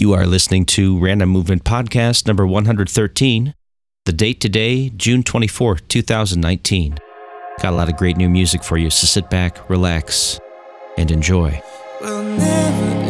You are listening to Random Movement Podcast number 113. The date today, June 24, 2019. Got a lot of great new music for you, so sit back, relax, and enjoy. We'll never,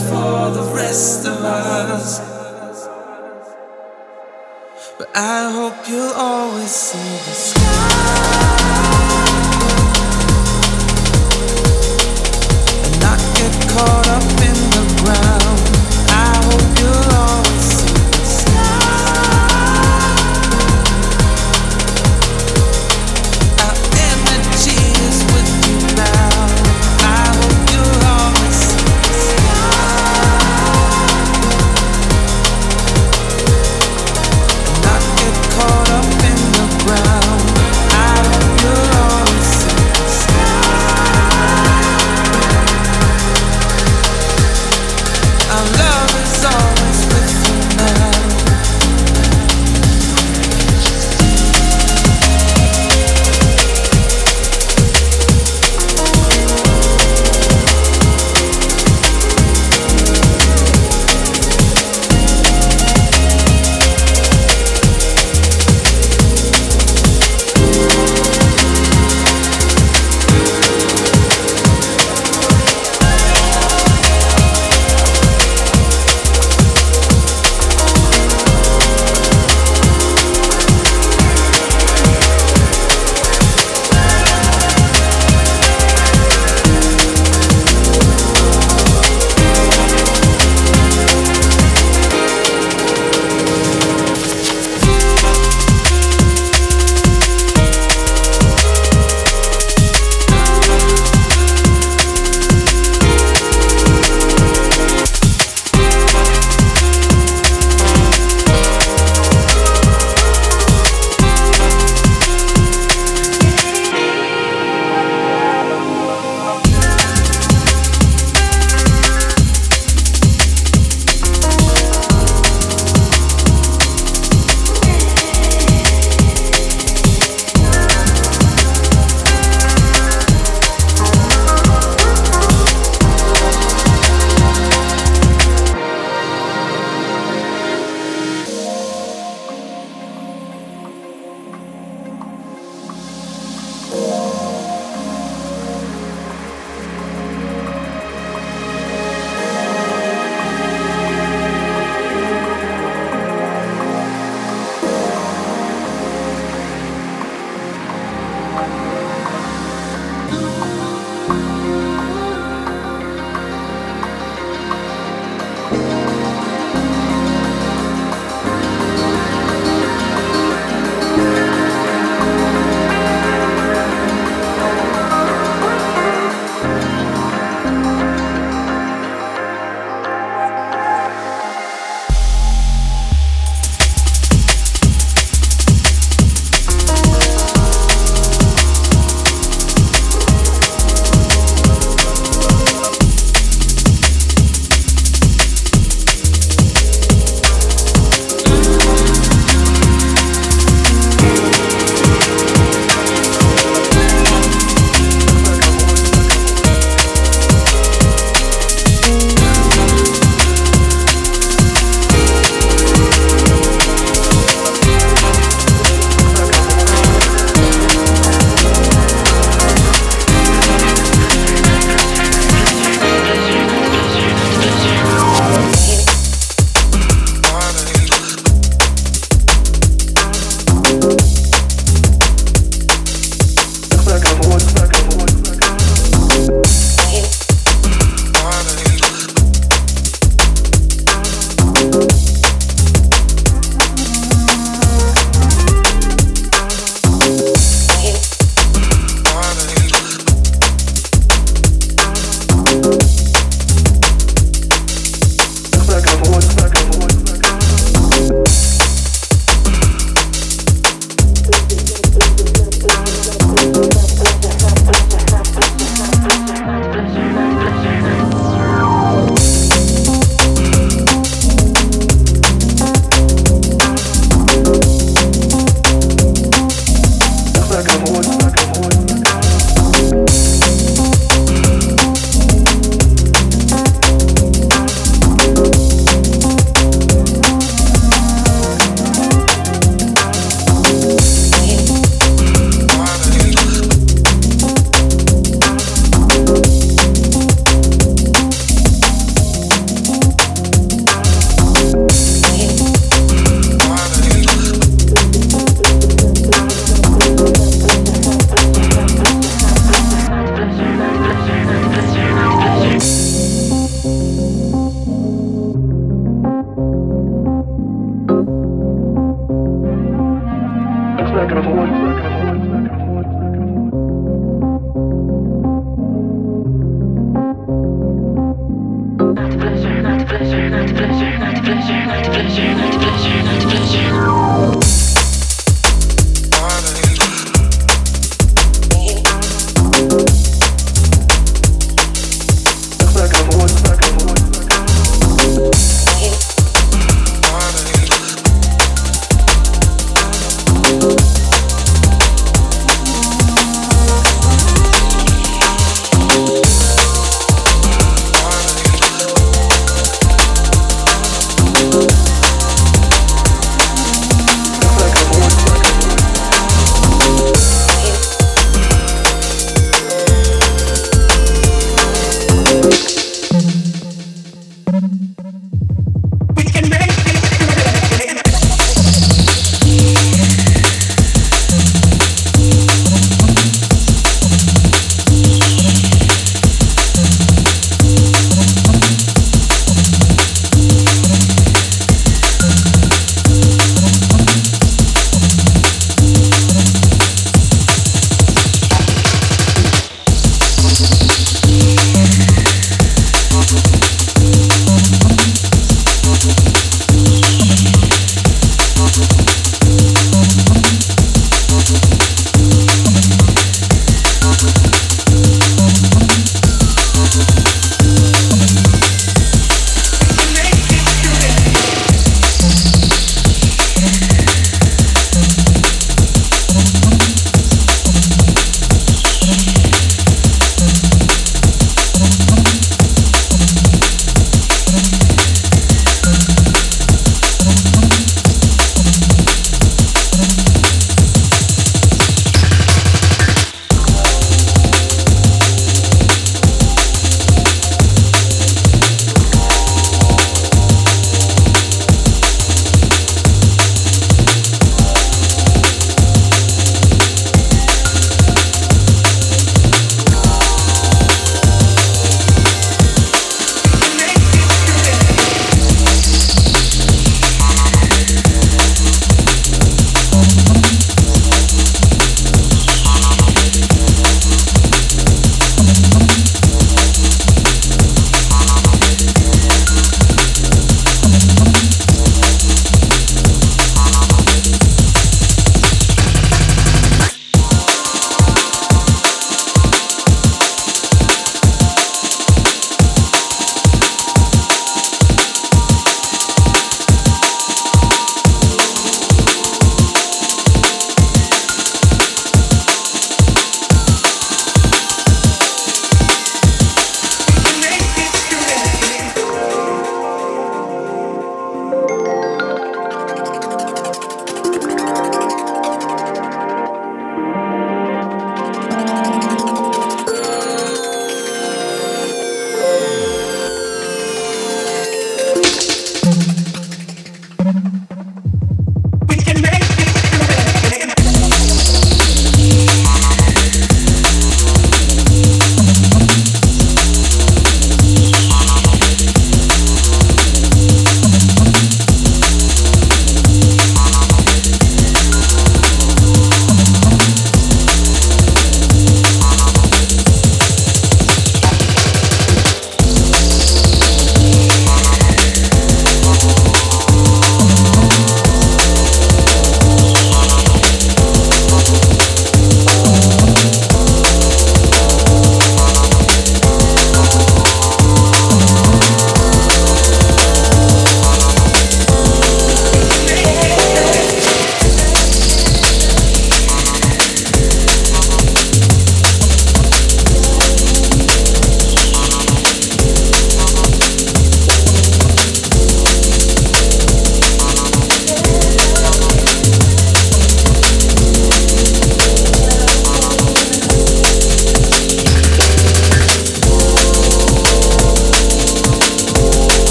for the rest of us. But I hope you'll always see the sky and not get caught up.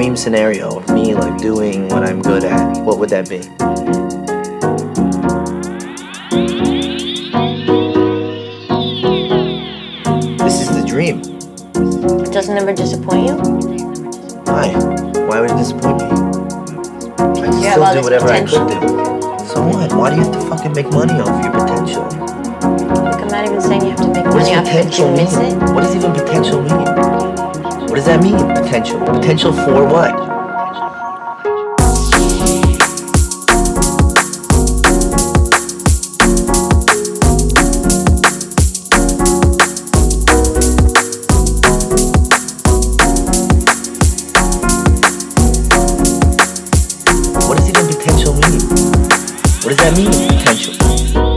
dream scenario of me like doing what I'm good at, what would that be? This is the dream. It doesn't ever disappoint you? Why? Why would it disappoint me? I can still do whatever potential. I could do. So what? Why do you have to fucking make money off your potential? Look, I'm not even saying you have to make what money off it. It. What does even potential mean? What does that mean? Potential. Potential for what? What does even potential mean? What does that mean, potential?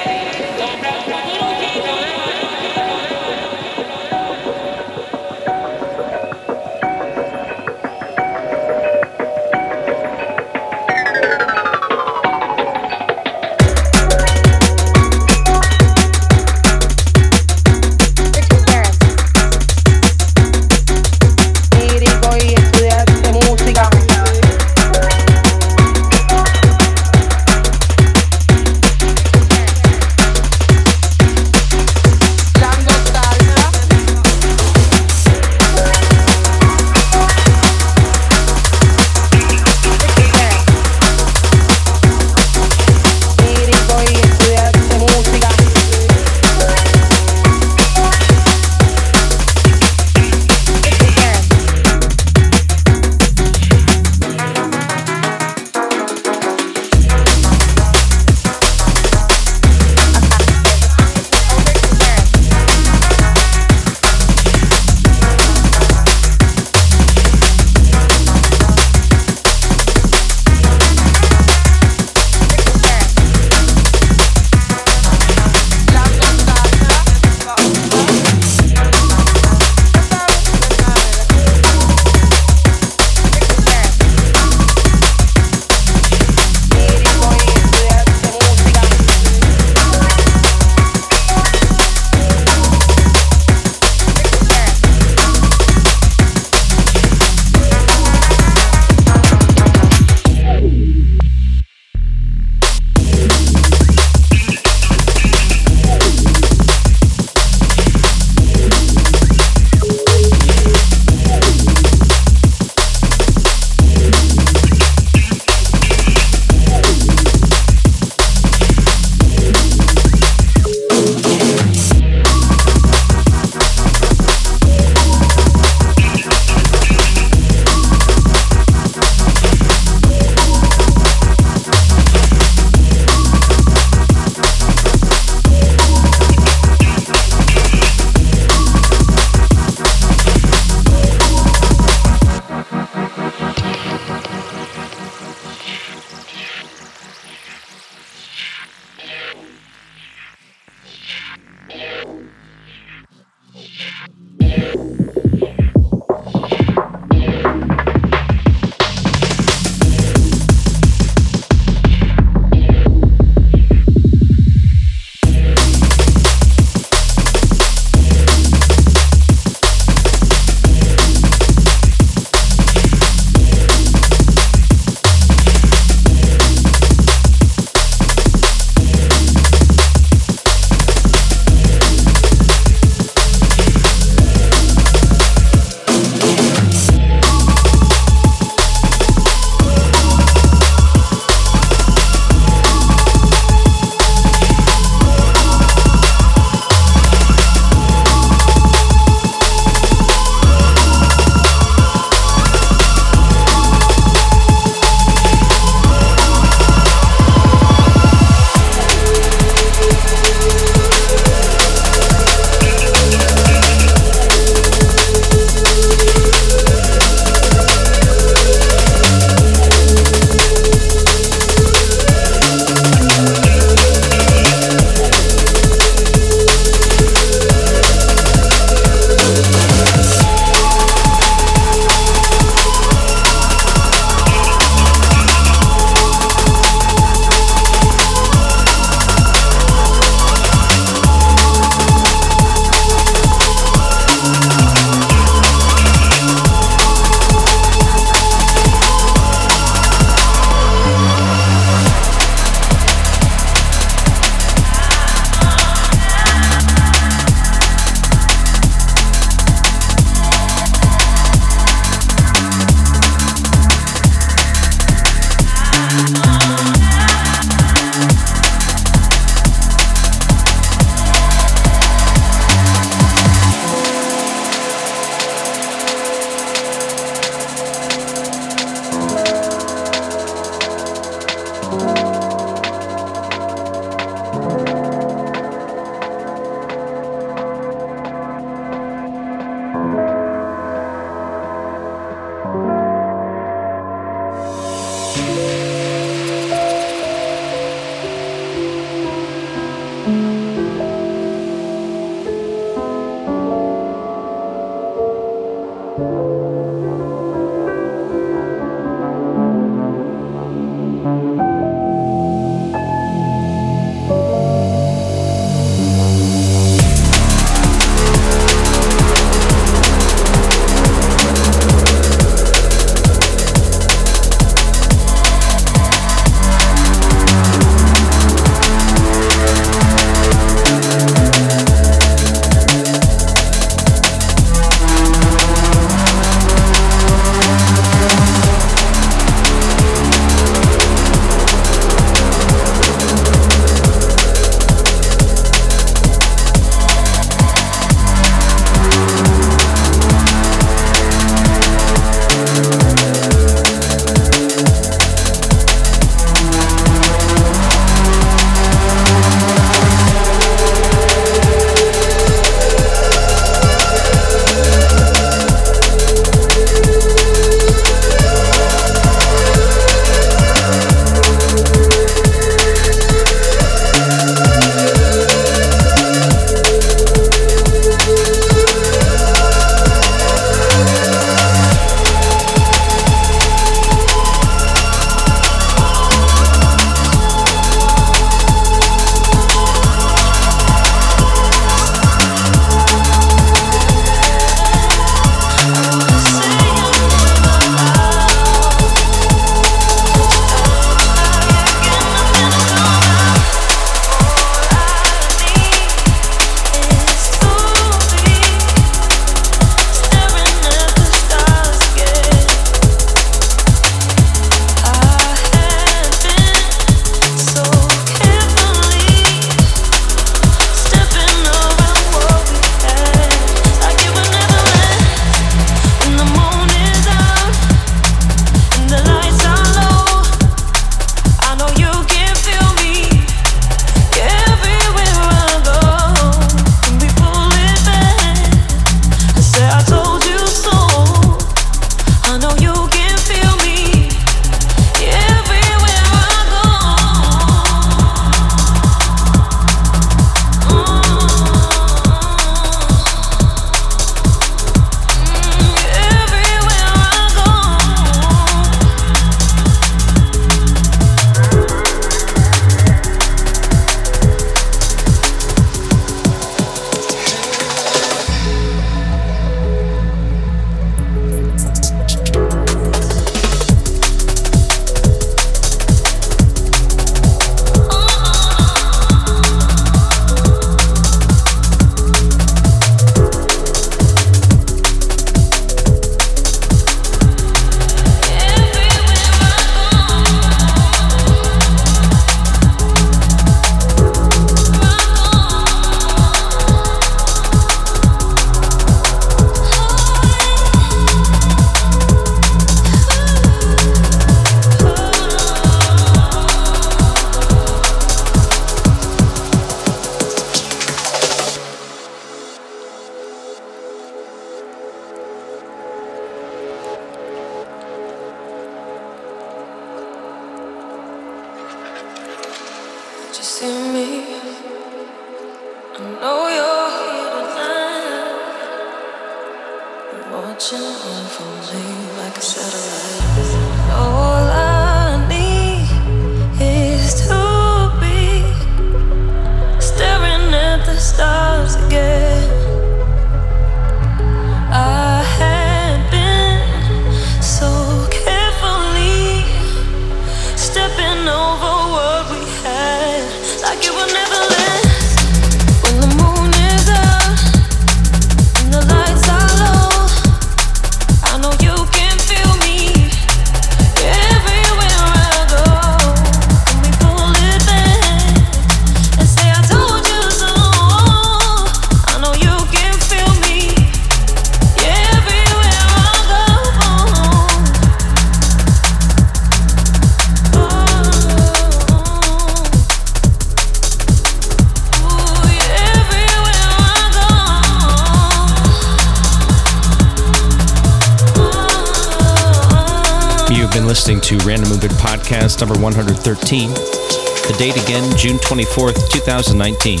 113. The date again, June 24th, 2019.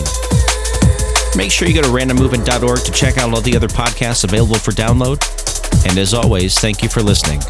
Make sure you go to randommovement.org to check out all the other podcasts available for download. And as always, thank you for listening.